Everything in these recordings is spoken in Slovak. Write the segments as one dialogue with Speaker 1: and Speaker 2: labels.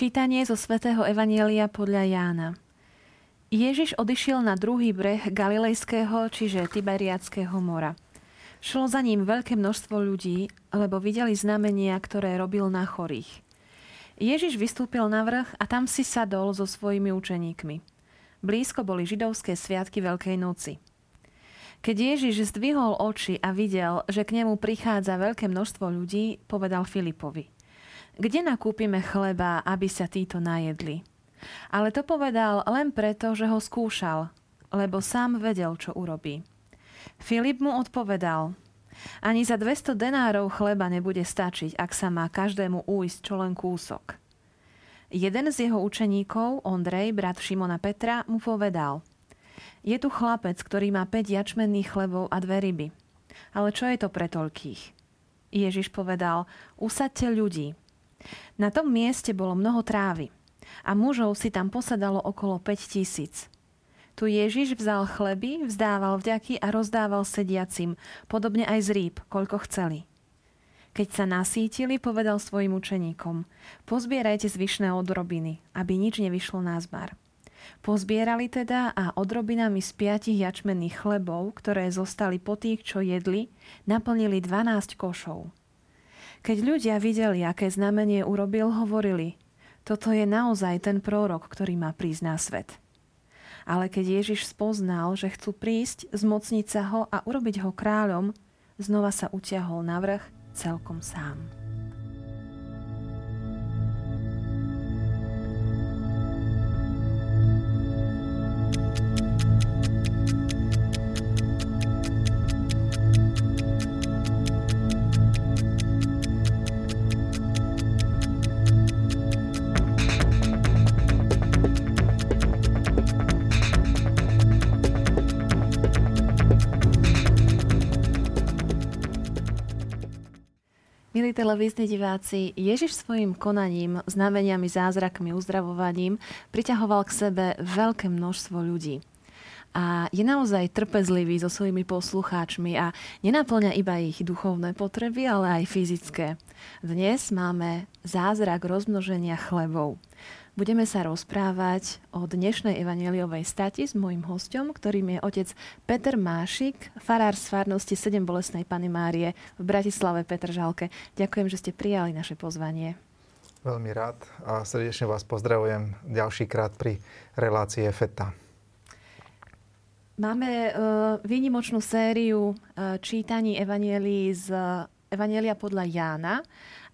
Speaker 1: Čítanie zo svätého Evanielia podľa Jána. Ježiš odišiel na druhý breh Galilejského, čiže Tiberiackého mora. Šlo za ním veľké množstvo ľudí, lebo videli znamenia, ktoré robil na chorých. Ježiš vystúpil na vrch a tam si sadol so svojimi učeníkmi. Blízko boli židovské sviatky Veľkej noci. Keď Ježiš zdvihol oči a videl, že k nemu prichádza veľké množstvo ľudí, povedal Filipovi – kde nakúpime chleba, aby sa títo najedli? Ale to povedal len preto, že ho skúšal, lebo sám vedel, čo urobí. Filip mu odpovedal, ani za 200 denárov chleba nebude stačiť, ak sa má každému újsť čo len kúsok. Jeden z jeho učeníkov, Ondrej, brat Šimona Petra, mu povedal Je tu chlapec, ktorý má 5 jačmenných chlebov a dve ryby. Ale čo je to pre toľkých? Ježiš povedal, usadte ľudí. Na tom mieste bolo mnoho trávy a mužov si tam posadalo okolo 5 tisíc. Tu Ježiš vzal chleby, vzdával vďaky a rozdával sediacim, podobne aj z rýb, koľko chceli. Keď sa nasítili, povedal svojim učeníkom, pozbierajte zvyšné odrobiny, aby nič nevyšlo na zbar. Pozbierali teda a odrobinami z piatich jačmenných chlebov, ktoré zostali po tých, čo jedli, naplnili 12 košov. Keď ľudia videli, aké znamenie urobil, hovorili, toto je naozaj ten prorok, ktorý má prísť na svet. Ale keď Ježiš spoznal, že chcú prísť, zmocniť sa ho a urobiť ho kráľom, znova sa utiahol na vrch celkom sám. Televízni diváci, Ježiš svojim konaním, znameniami, zázrakmi, uzdravovaním priťahoval k sebe veľké množstvo ľudí. A je naozaj trpezlivý so svojimi poslucháčmi a nenaplňa iba ich duchovné potreby, ale aj fyzické. Dnes máme zázrak rozmnoženia chlebov. Budeme sa rozprávať o dnešnej evanieliovej stati s mojim hostom, ktorým je otec Peter Mášik, farár z farnosti 7 Bolesnej Pany Márie v Bratislave Petržalke. Ďakujem, že ste prijali naše pozvanie.
Speaker 2: Veľmi rád a srdečne vás pozdravujem ďalší krát pri relácii FETA.
Speaker 1: Máme uh, výnimočnú sériu uh, čítaní evanielii z Evanielia podľa Jána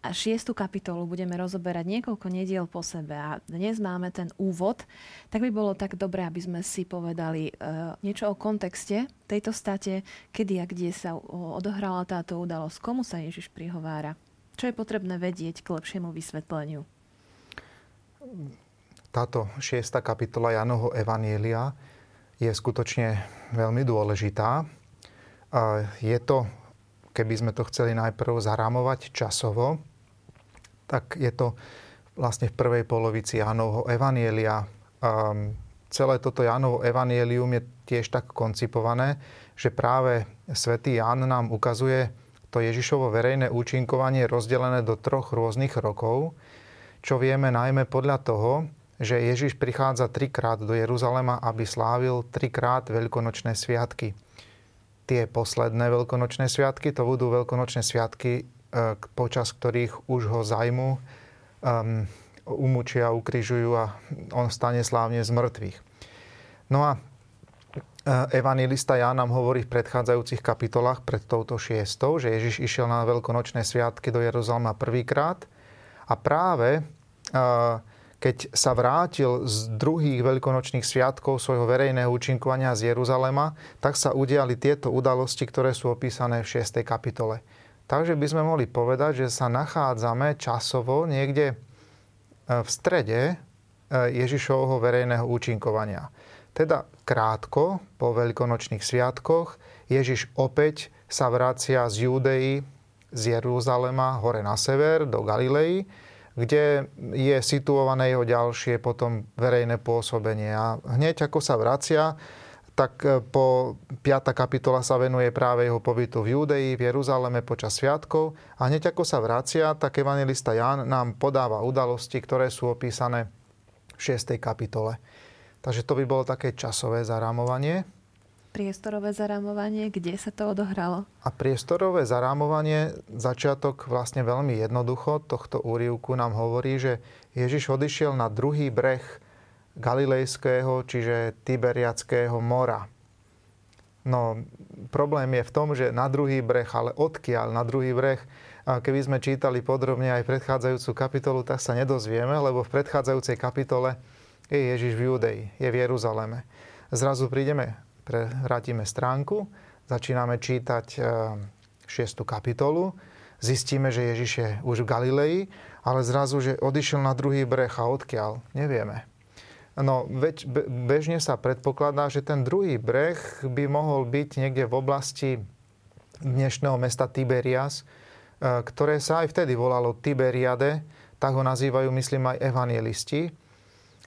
Speaker 1: a šiestu kapitolu budeme rozoberať niekoľko nediel po sebe a dnes máme ten úvod, tak by bolo tak dobré, aby sme si povedali uh, niečo o kontexte tejto state, kedy a kde sa odohrala táto udalosť, komu sa Ježiš prihovára. Čo je potrebné vedieť k lepšiemu vysvetleniu?
Speaker 2: Táto šiesta kapitola Janoho Evanielia je skutočne veľmi dôležitá. Je to, keby sme to chceli najprv zarámovať časovo, tak je to vlastne v prvej polovici Jánovho Evanielia. Um, celé toto Jánovo Evanielium je tiež tak koncipované, že práve svätý Ján nám ukazuje to Ježišovo verejné účinkovanie rozdelené do troch rôznych rokov, čo vieme najmä podľa toho, že Ježiš prichádza trikrát do Jeruzalema, aby slávil trikrát veľkonočné sviatky. Tie posledné veľkonočné sviatky, to budú veľkonočné sviatky E, počas ktorých už ho zajmu, um, umúčia, ukrižujú a on stane slávne z mŕtvych. No a e, evangelista Ján nám hovorí v predchádzajúcich kapitolách pred touto šiestou, že Ježiš išiel na veľkonočné sviatky do Jeruzalema prvýkrát a práve e, keď sa vrátil z druhých veľkonočných sviatkov svojho verejného účinkovania z Jeruzalema, tak sa udiali tieto udalosti, ktoré sú opísané v 6. kapitole. Takže by sme mohli povedať, že sa nachádzame časovo niekde e, v strede e, Ježišovho verejného účinkovania. Teda krátko po veľkonočných sviatkoch Ježiš opäť sa vracia z Judei, z Jeruzalema hore na sever do Galilei, kde je situované jeho ďalšie potom verejné pôsobenie. A hneď ako sa vracia, tak e, po 5. kapitola sa venuje práve jeho pobytu v Júdei, v Jeruzaleme počas sviatkov a hneď ako sa vracia, tak evangelista Ján nám podáva udalosti, ktoré sú opísané v 6. kapitole. Takže to by bolo také časové zarámovanie.
Speaker 1: Priestorové zarámovanie, kde sa to odohralo?
Speaker 2: A priestorové zarámovanie, začiatok vlastne veľmi jednoducho tohto úrivku nám hovorí, že Ježiš odišiel na druhý breh Galilejského, čiže Tiberiackého mora. No, problém je v tom, že na druhý breh, ale odkiaľ na druhý breh, keby sme čítali podrobne aj predchádzajúcu kapitolu, tak sa nedozvieme, lebo v predchádzajúcej kapitole je Ježiš v Judei, je v Jeruzaleme. Zrazu prídeme, vrátime stránku, začíname čítať 6. E, kapitolu, zistíme, že Ježiš je už v Galilei, ale zrazu, že odišiel na druhý breh a odkiaľ, nevieme. No, veď, bežne sa predpokladá, že ten druhý breh by mohol byť niekde v oblasti dnešného mesta Tiberias, e, ktoré sa aj vtedy volalo Tiberiade, tak ho nazývajú, myslím, aj evangelisti.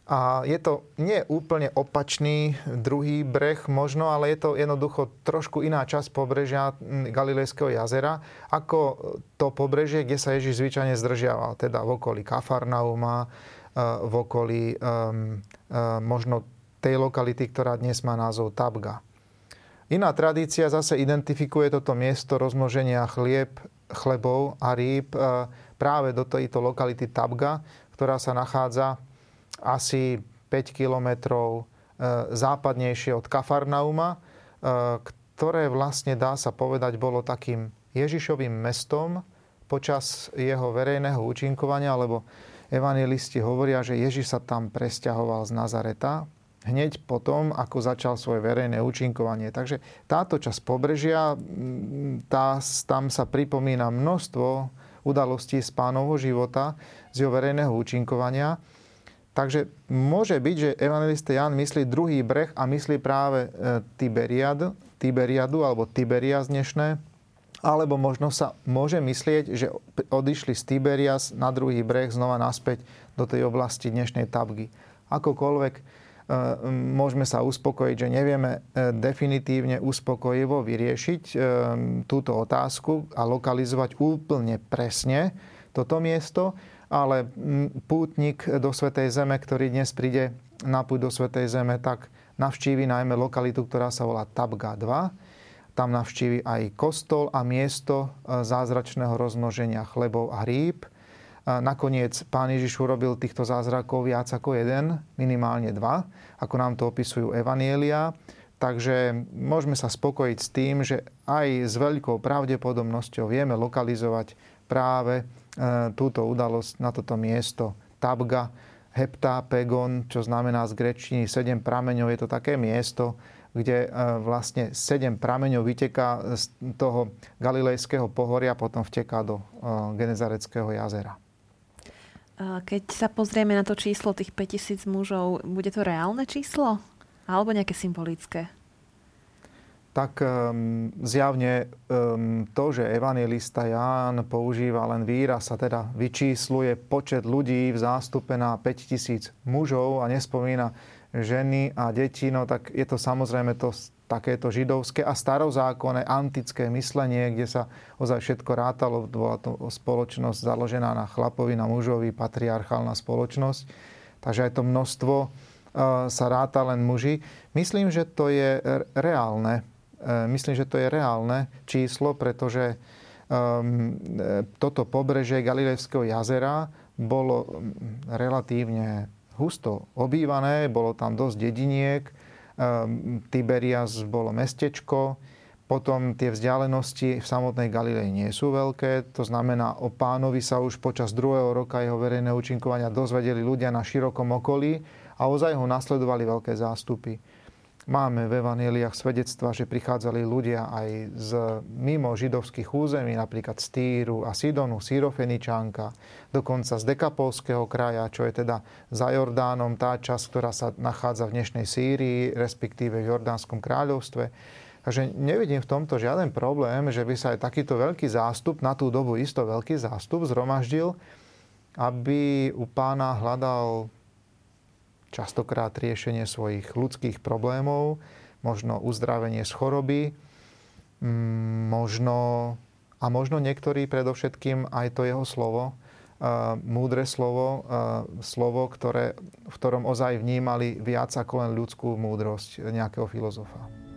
Speaker 2: A je to nie úplne opačný druhý breh možno, ale je to jednoducho trošku iná časť pobrežia Galilejského jazera, ako to pobrežie, kde sa Ježiš zvyčajne zdržiaval, teda v okolí Kafarnauma, v okolí um, možno tej lokality, ktorá dnes má názov Tabga. Iná tradícia zase identifikuje toto miesto rozmnoženia chlieb, chlebov a rýb uh, práve do tejto lokality Tabga, ktorá sa nachádza asi 5 kilometrov uh, západnejšie od Kafarnauma, uh, ktoré vlastne dá sa povedať bolo takým Ježišovým mestom počas jeho verejného účinkovania, alebo evangelisti hovoria, že Ježiš sa tam presťahoval z Nazareta, hneď potom, ako začal svoje verejné účinkovanie. Takže táto časť pobrežia, tá, tam sa pripomína množstvo udalostí z pánovho života, z jeho verejného účinkovania. Takže môže byť, že evangelista Jan myslí druhý breh a myslí práve e, Tiberiad, Tiberiadu alebo Tiberias dnešné, alebo možno sa môže myslieť, že odišli z Tiberias na druhý breh znova naspäť do tej oblasti dnešnej Tabgy. Akokoľvek e, môžeme sa uspokojiť, že nevieme e, definitívne uspokojivo vyriešiť túto otázku a lokalizovať úplne presne toto miesto, ale pútnik do Svetej Zeme, ktorý dnes príde na púť do Svetej Zeme, tak navštívi najmä lokalitu, ktorá sa volá Tabga 2 tam navštívi aj kostol a miesto e, zázračného rozmnoženia chlebov a rýb. E, nakoniec pán Ježiš urobil týchto zázrakov viac ako jeden, minimálne dva, ako nám to opisujú Evanielia. Takže môžeme sa spokojiť s tým, že aj s veľkou pravdepodobnosťou vieme lokalizovať práve túto udalosť na toto miesto Tabga, Heptapegon, čo znamená z grečtiny sedem prameňov. Je to také miesto, kde e, vlastne sedem prameňov vyteká z toho galilejského pohoria a potom vteká do e, Genezareckého jazera.
Speaker 1: Keď sa pozrieme na to číslo tých 5000 mužov, bude to reálne číslo? Alebo nejaké symbolické?
Speaker 2: Tak um, zjavne um, to, že evangelista Ján používa len výraz a teda vyčísluje počet ľudí v zástupe na 5000 mužov a nespomína ženy a deti, no tak je to samozrejme to takéto židovské a starozákonné antické myslenie, kde sa ozaj všetko rátalo. Bola to spoločnosť založená na chlapovi, na mužovi, patriarchálna spoločnosť. Takže aj to množstvo e, sa ráta len muži. Myslím, že to je reálne. E, myslím, že to je reálne číslo, pretože um, toto pobrežie Galilejského jazera bolo relatívne husto obývané, bolo tam dosť dediniek, Tiberias bolo mestečko, potom tie vzdialenosti v samotnej Galilei nie sú veľké, to znamená, o pánovi sa už počas druhého roka jeho verejného účinkovania dozvedeli ľudia na širokom okolí a ozaj ho nasledovali veľké zástupy. Máme v evaneliách svedectva, že prichádzali ľudia aj z mimo židovských území, napríklad z Týru a Sidonu, Sírofeničanka, dokonca z Dekapolského kraja, čo je teda za Jordánom tá časť, ktorá sa nachádza v dnešnej Sýrii, respektíve v Jordánskom kráľovstve. Takže nevidím v tomto žiaden problém, že by sa aj takýto veľký zástup, na tú dobu isto veľký zástup, zhromaždil, aby u pána hľadal častokrát riešenie svojich ľudských problémov, možno uzdravenie z choroby, mm, možno, a možno niektorí predovšetkým aj to jeho slovo, múdre slovo, slovo, ktoré, v ktorom ozaj vnímali viac ako len ľudskú múdrosť nejakého filozofa.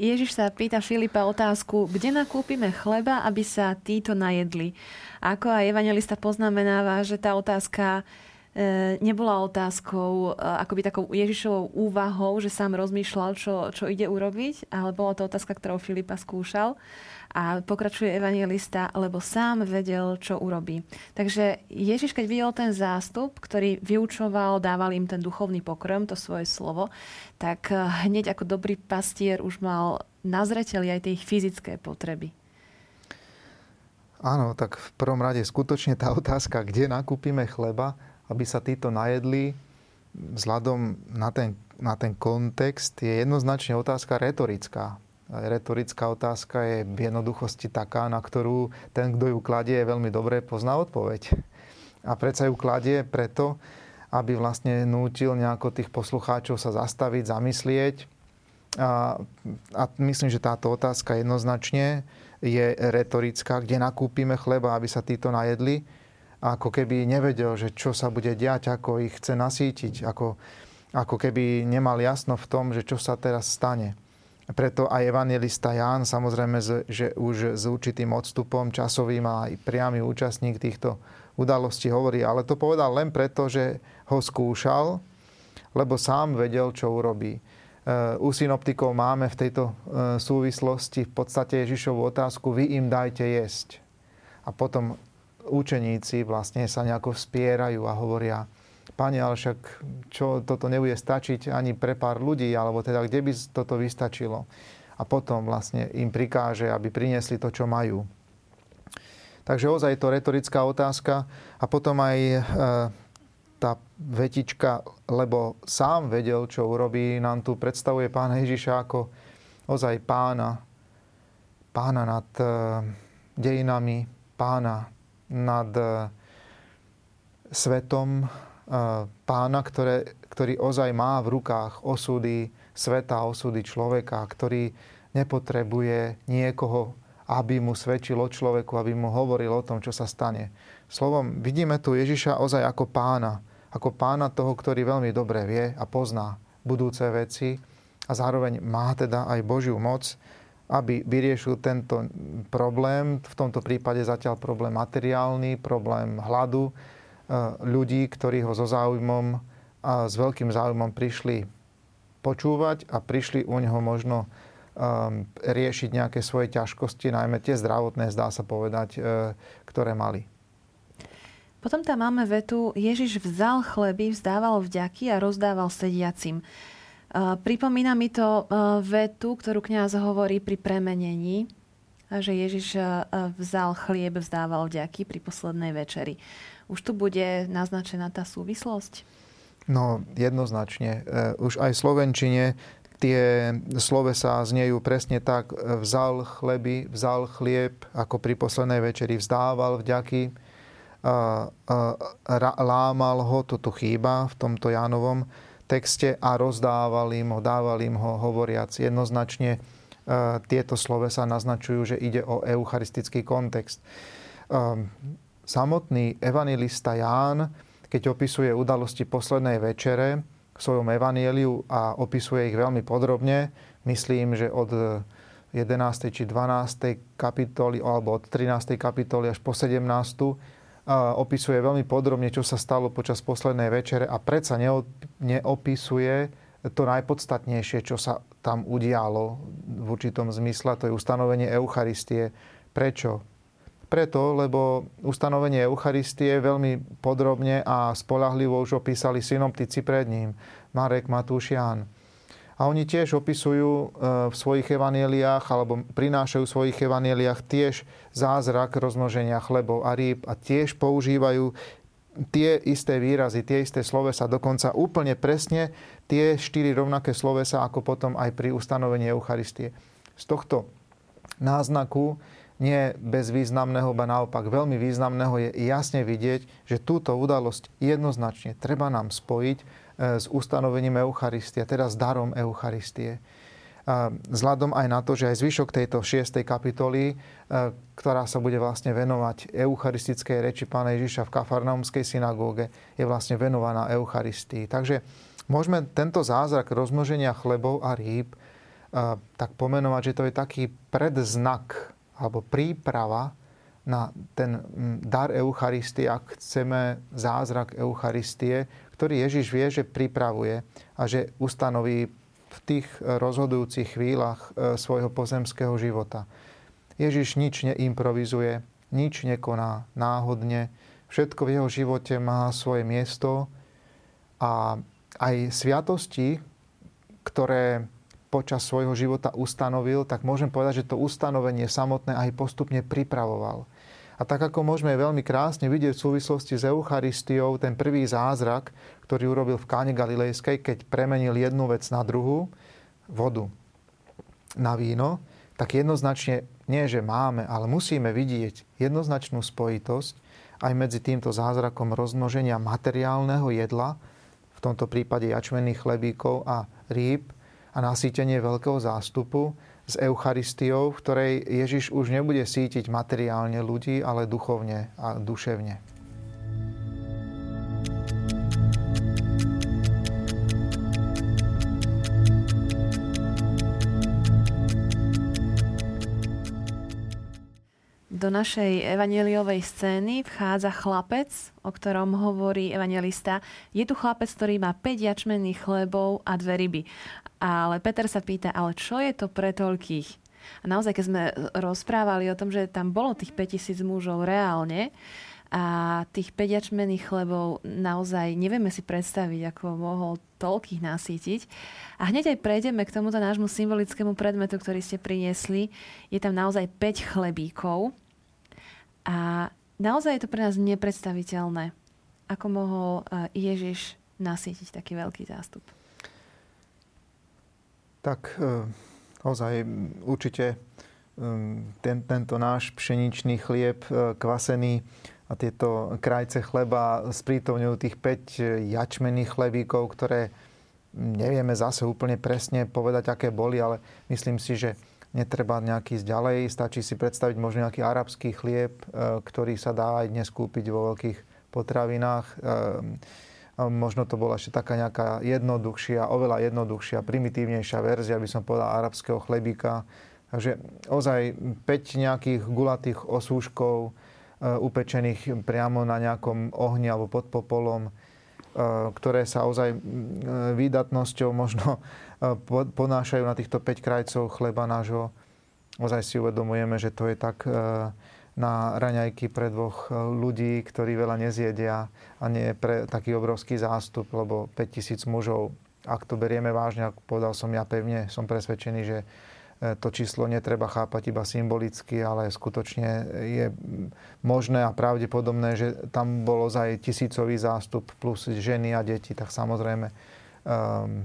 Speaker 1: Ježiš sa pýta Filipa otázku, kde nakúpime chleba, aby sa títo najedli. Ako aj evangelista poznamenáva, že tá otázka nebola otázkou, e, akoby takou Ježišovou úvahou, že sám rozmýšľal, čo, čo ide urobiť, ale bola to otázka, ktorou Filipa skúšal. A pokračuje evangelista, lebo sám vedel, čo urobí. Takže Ježiš, keď videl ten zástup, ktorý vyučoval, dával im ten duchovný pokrm, to svoje slovo, tak eh, hneď ako dobrý pastier už mal na aj tie ich fyzické potreby.
Speaker 2: Áno, tak v prvom rade skutočne tá otázka, kde nakúpime chleba, aby sa títo najedli, vzhľadom na ten, na ten kontext, je jednoznačne otázka retorická retorická otázka je v jednoduchosti taká, na ktorú ten, kto ju kladie, veľmi dobre pozná odpoveď. A predsa ju kladie preto, aby vlastne nútil nejako tých poslucháčov sa zastaviť, zamyslieť. A, a myslím, že táto otázka jednoznačne je retorická, kde nakúpime chleba, aby sa títo najedli. Ako keby nevedel, že čo sa bude diať, ako ich chce nasítiť, ako, ako keby nemal jasno v tom, že čo sa teraz stane. Preto aj evangelista Ján, samozrejme, že už s určitým odstupom časovým a aj priamy účastník týchto udalostí hovorí, ale to povedal len preto, že ho skúšal, lebo sám vedel, čo urobí. E, u synoptikov máme v tejto e, súvislosti v podstate Ježišovú otázku, vy im dajte jesť. A potom učeníci vlastne sa nejako vspierajú a hovoria, Pane, ale však čo toto nebude stačiť ani pre pár ľudí, alebo teda kde by toto vystačilo. A potom vlastne im prikáže, aby priniesli to, čo majú. Takže ozaj to retorická otázka. A potom aj e, tá vetička, lebo sám vedel, čo urobí, nám tu predstavuje pána Ježiša ako ozaj pána. Pána nad e, dejinami, pána nad e, svetom, pána, ktoré, ktorý ozaj má v rukách osudy sveta, osudy človeka, ktorý nepotrebuje niekoho, aby mu svedčil o človeku, aby mu hovoril o tom, čo sa stane. Slovom, vidíme tu Ježiša ozaj ako pána, ako pána toho, ktorý veľmi dobre vie a pozná budúce veci a zároveň má teda aj Božiu moc, aby vyriešil tento problém, v tomto prípade zatiaľ problém materiálny, problém hladu, ľudí, ktorí ho so záujmom a s veľkým záujmom prišli počúvať a prišli u neho možno um, riešiť nejaké svoje ťažkosti, najmä tie zdravotné, zdá sa povedať, uh, ktoré mali.
Speaker 1: Potom tam máme vetu, Ježiš vzal chleby, vzdával vďaky a rozdával sediacim. Pripomína mi to uh, vetu, ktorú kňaz hovorí pri premenení, že Ježiš vzal chlieb, vzdával vďaky pri poslednej večeri. Už tu bude naznačená tá súvislosť?
Speaker 2: No, jednoznačne. E, už aj v Slovenčine tie slovesa znejú presne tak. Vzal chleby, vzal chlieb, ako pri poslednej večeri vzdával vďaky, lámal ho, to tu chýba v tomto Jánovom texte a rozdával im ho, dával im ho hovoriac jednoznačne. E, tieto slovesa naznačujú, že ide o eucharistický kontext e, samotný evangelista Ján, keď opisuje udalosti poslednej večere v svojom evanieliu a opisuje ich veľmi podrobne, myslím, že od 11. či 12. kapitoly alebo od 13. kapitoly až po 17. opisuje veľmi podrobne, čo sa stalo počas poslednej večere a predsa neopisuje to najpodstatnejšie, čo sa tam udialo v určitom zmysle, to je ustanovenie Eucharistie. Prečo? Preto, lebo ustanovenie Eucharistie veľmi podrobne a spolahlivo už opísali synoptici pred ním, Marek, Matúš, Ján. A oni tiež opisujú e, v svojich evanieliách alebo prinášajú v svojich evanieliách tiež zázrak rozmnoženia chlebov a rýb a tiež používajú tie isté výrazy, tie isté slovesa, dokonca úplne presne tie štyri rovnaké slovesa, ako potom aj pri ustanovení Eucharistie. Z tohto náznaku nie bezvýznamného, ba naopak veľmi významného, je jasne vidieť, že túto udalosť jednoznačne treba nám spojiť s ustanovením Eucharistie, teda s darom Eucharistie. Vzhľadom aj na to, že aj zvyšok tejto 6. kapitoly, e, ktorá sa bude vlastne venovať eucharistickej reči pána Ježiša v Kafarnaumskej synagóge, je vlastne venovaná Eucharistii. Takže môžeme tento zázrak rozmnoženia chlebov a rýb tak pomenovať, že to je taký predznak alebo príprava na ten dar Eucharistie, ak chceme zázrak Eucharistie, ktorý Ježiš vie, že pripravuje a že ustanoví v tých rozhodujúcich chvíľach e, svojho pozemského života. Ježiš nič neimprovizuje, nič nekoná náhodne, všetko v jeho živote má svoje miesto a aj sviatosti, ktoré počas svojho života ustanovil, tak môžem povedať, že to ustanovenie samotné aj postupne pripravoval. A tak ako môžeme veľmi krásne vidieť v súvislosti s Eucharistiou ten prvý zázrak, ktorý urobil v Káne Galilejskej, keď premenil jednu vec na druhú, vodu na víno, tak jednoznačne nie, že máme, ale musíme vidieť jednoznačnú spojitosť aj medzi týmto zázrakom rozmnoženia materiálneho jedla, v tomto prípade jačmených chlebíkov a rýb, a nasýtenie veľkého zástupu s Eucharistiou, v ktorej Ježiš už nebude sítiť materiálne ľudí, ale duchovne a duševne.
Speaker 1: Do našej evaneliovej scény vchádza chlapec, o ktorom hovorí evangelista. Je tu chlapec, ktorý má 5 jačmenných chlebov a dve ryby. Ale Peter sa pýta, ale čo je to pre toľkých? A naozaj, keď sme rozprávali o tom, že tam bolo tých 5000 mužov reálne, a tých 5 jačmených chlebov naozaj nevieme si predstaviť, ako mohol toľkých nasítiť. A hneď aj prejdeme k tomuto nášmu symbolickému predmetu, ktorý ste priniesli. Je tam naozaj 5 chlebíkov. A naozaj je to pre nás nepredstaviteľné, ako mohol eh, Ježiš nasítiť taký veľký zástup.
Speaker 2: Tak e, ozaj určite e, ten, tento náš pšeničný chlieb e, kvasený a tieto krajce chleba sprítomňujú tých 5 jačmených chlebíkov, ktoré nevieme zase úplne presne povedať, aké boli, ale myslím si, že netreba nejaký ísť ďalej. Stačí si predstaviť možno nejaký arabský chlieb, ktorý sa dá aj dnes kúpiť vo veľkých potravinách Možno to bola ešte taká nejaká jednoduchšia, oveľa jednoduchšia, primitívnejšia verzia, by som povedal, arabského chlebíka. Takže ozaj 5 nejakých gulatých osúškov, e, upečených priamo na nejakom ohni alebo pod popolom, e, ktoré sa ozaj výdatnosťou možno e, ponášajú na týchto 5 krajcov chleba nášho. Ozaj si uvedomujeme, že to je tak na raňajky pre dvoch e, ľudí, ktorí veľa nezjedia a nie pre taký obrovský zástup, lebo 5000 mužov, ak to berieme vážne, ako povedal som ja pevne, som presvedčený, že e, to číslo netreba chápať iba symbolicky, ale skutočne je možné a pravdepodobné, že tam bolo aj tisícový zástup plus ženy a deti, tak samozrejme, um,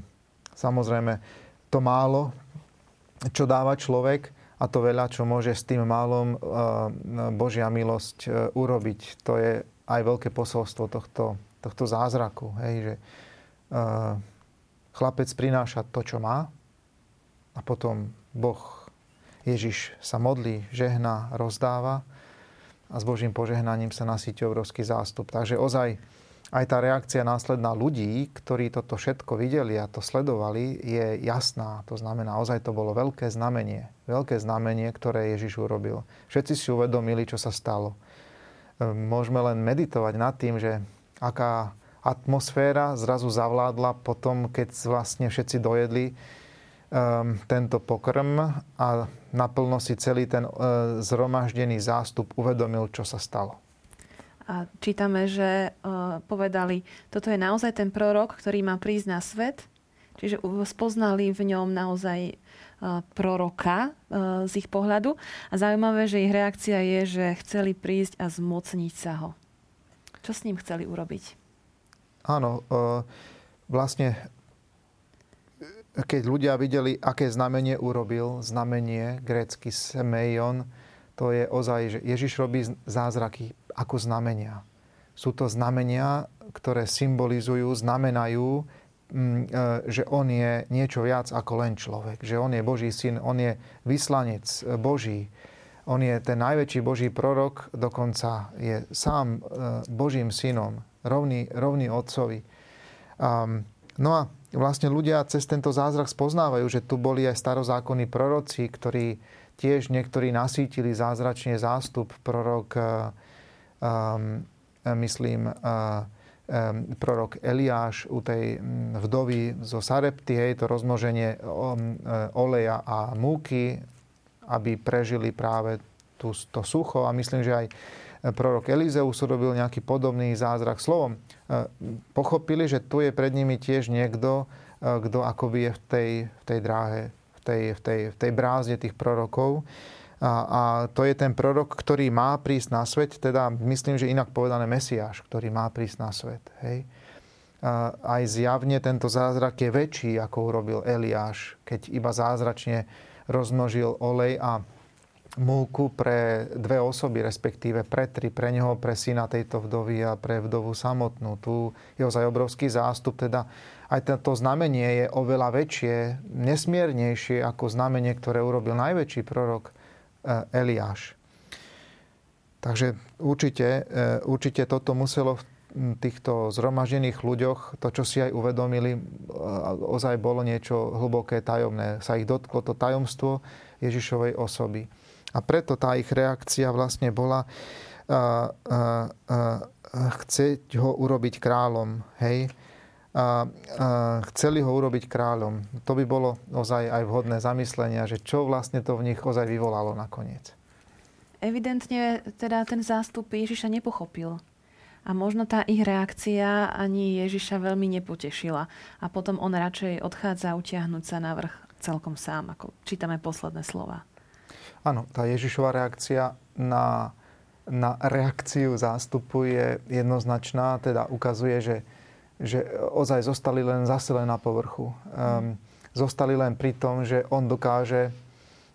Speaker 2: samozrejme to málo, čo dáva človek, a to veľa, čo môže s tým málom eh, Božia milosť eh, urobiť. To je aj veľké posolstvo tohto, tohto zázraku. Hej, že eh, chlapec prináša to, čo má a potom Boh, Ježiš sa modlí, žehná, rozdáva a s Božím požehnaním sa nasíti obrovský zástup. Takže ozaj aj tá reakcia následná ľudí, ktorí toto všetko videli a to sledovali, je jasná. To znamená, ozaj to bolo veľké znamenie. Veľké znamenie, ktoré Ježiš urobil. Všetci si uvedomili, čo sa stalo. Ehm, môžeme len meditovať nad tým, že aká atmosféra zrazu zavládla potom, keď vlastne všetci dojedli um, tento pokrm a naplno si celý ten uh, zhromaždený zástup uvedomil, čo sa stalo.
Speaker 1: A čítame, že uh, povedali, toto je naozaj ten prorok, ktorý má prísť na svet. Čiže spoznali v ňom naozaj uh, proroka uh, z ich pohľadu. A zaujímavé, že ich reakcia je, že chceli prísť a zmocniť sa ho. Čo s ním chceli urobiť?
Speaker 2: Áno, vlastne keď ľudia videli, aké znamenie urobil, znamenie grécky semeion, to je ozaj, že Ježiš robí zázraky ako znamenia. Sú to znamenia, ktoré symbolizujú, znamenajú, mm, e, že on je niečo viac ako len človek. Že on je Boží syn, on je vyslanec Boží. On je ten najväčší Boží prorok, dokonca je sám e, Božím synom, rovný, rovný otcovi. No a vlastne ľudia cez tento zázrak spoznávajú, že tu boli aj starozákonní proroci, ktorí tiež niektorí nasítili zázračne zástup prorok, myslím, uh, um, prorok Eliáš u tej vdovy zo Sarepty, hej, to rozmnoženie um, oleja a múky, aby prežili práve tú, to sucho. A myslím, že aj prorok Elizeus urobil nejaký podobný zázrak. Slovom, pochopili, že tu je pred nimi tiež niekto, kto akoby je v tej, v tej dráhe tej, v tej, v tej brázde tých prorokov. A, a to je ten prorok, ktorý má prísť na svet, teda myslím, že inak povedané Mesiáš, ktorý má prísť na svet. Hej. A aj zjavne tento zázrak je väčší, ako urobil Eliáš, keď iba zázračne rozmnožil olej a múku pre dve osoby, respektíve pre tri, pre neho, pre syna tejto vdovy a pre vdovu samotnú. Tu je ozaj obrovský zástup, teda aj to znamenie je oveľa väčšie, nesmiernejšie ako znamenie, ktoré urobil najväčší prorok Eliáš. Takže určite, eh, určite toto muselo v týchto zhromaždených ľuďoch, to, čo si aj uvedomili, eh, ozaj bolo niečo hlboké, tajomné. Sa ich dotklo to tajomstvo Ježišovej osoby. A preto tá ich reakcia vlastne bola uh, uh, uh, chceť ho urobiť kráľom. Hej? A, a chceli ho urobiť kráľom. To by bolo ozaj aj vhodné zamyslenia, že čo vlastne to v nich ozaj vyvolalo nakoniec.
Speaker 1: Evidentne teda ten zástup Ježiša nepochopil. A možno tá ich reakcia ani Ježiša veľmi nepotešila. A potom on radšej odchádza utiahnuť sa na vrch celkom sám, ako čítame posledné slova.
Speaker 2: Áno, tá Ježišova reakcia na, na reakciu zástupu je jednoznačná, teda ukazuje, že že ozaj zostali len zase len na povrchu. Um, zostali len pri tom, že on dokáže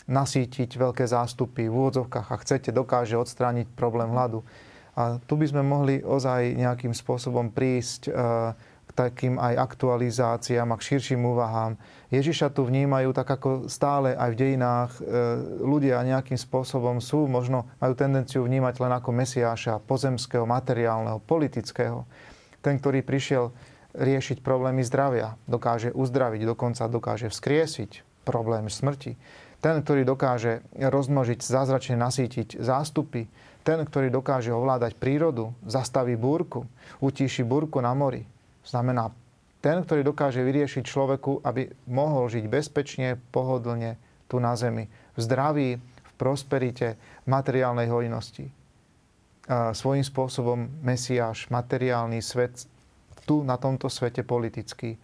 Speaker 2: nasítiť veľké zástupy v úvodzovkách a chcete, dokáže odstrániť problém hladu. A tu by sme mohli ozaj nejakým spôsobom prísť uh, k takým aj aktualizáciám a k širším úvahám. Ježiša tu vnímajú tak ako stále aj v dejinách uh, ľudia nejakým spôsobom sú, možno majú tendenciu vnímať len ako mesiáša pozemského, materiálneho, politického ten, ktorý prišiel riešiť problémy zdravia, dokáže uzdraviť, dokonca dokáže vzkriesiť problém smrti. Ten, ktorý dokáže rozmnožiť, zázračne nasítiť zástupy, ten, ktorý dokáže ovládať prírodu, zastaví búrku, utíši búrku na mori. Znamená, ten, ktorý dokáže vyriešiť človeku, aby mohol žiť bezpečne, pohodlne tu na zemi, v zdraví, v prosperite, v materiálnej hojnosti svojím spôsobom Mesiáš, materiálny svet tu na tomto svete politický.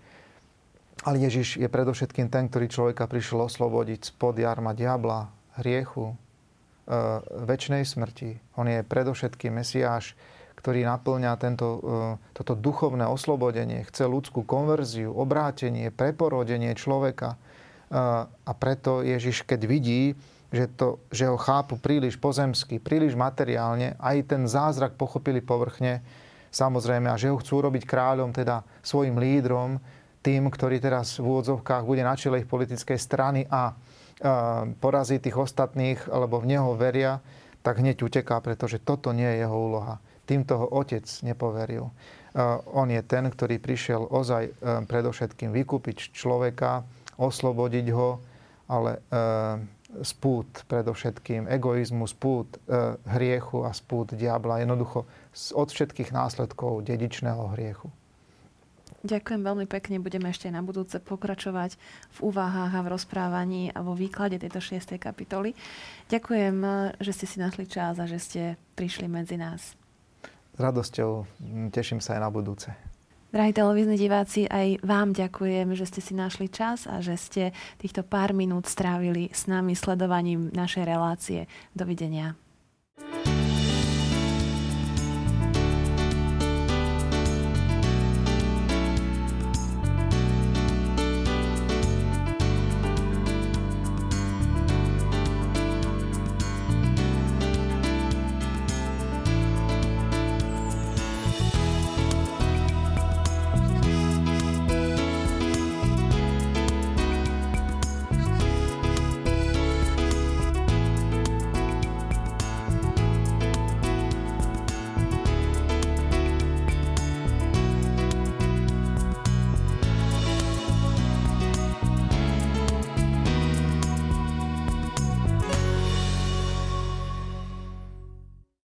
Speaker 2: Ale Ježiš je predovšetkým ten, ktorý človeka prišiel oslobodiť spod jarma diabla, hriechu, e, väčšnej smrti. On je predovšetkým Mesiáš, ktorý naplňa tento, e, toto duchovné oslobodenie, chce ľudskú konverziu, obrátenie, preporodenie človeka. E, a preto Ježiš, keď vidí, že, to, že ho chápu príliš pozemsky, príliš materiálne, aj ten zázrak pochopili povrchne, samozrejme, a že ho chcú robiť kráľom, teda svojim lídrom, tým, ktorý teraz v úvodzovkách bude na čele ich politickej strany a porazí tých ostatných, alebo v neho veria, tak hneď uteká, pretože toto nie je jeho úloha. Týmto ho otec nepoveril. On je ten, ktorý prišiel ozaj predovšetkým vykúpiť človeka, oslobodiť ho, ale spút predovšetkým egoizmu, spút e, hriechu a spút diabla. Jednoducho od všetkých následkov dedičného hriechu.
Speaker 1: Ďakujem veľmi pekne. Budeme ešte na budúce pokračovať v úvahách a v rozprávaní a vo výklade tejto šiestej kapitoly. Ďakujem, že ste si našli čas a že ste prišli medzi nás.
Speaker 2: S radosťou. Teším sa aj na budúce.
Speaker 1: Drahí televízni diváci, aj vám ďakujem, že ste si našli čas a že ste týchto pár minút strávili s nami sledovaním našej relácie. Dovidenia.